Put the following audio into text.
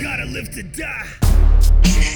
Gotta live to die.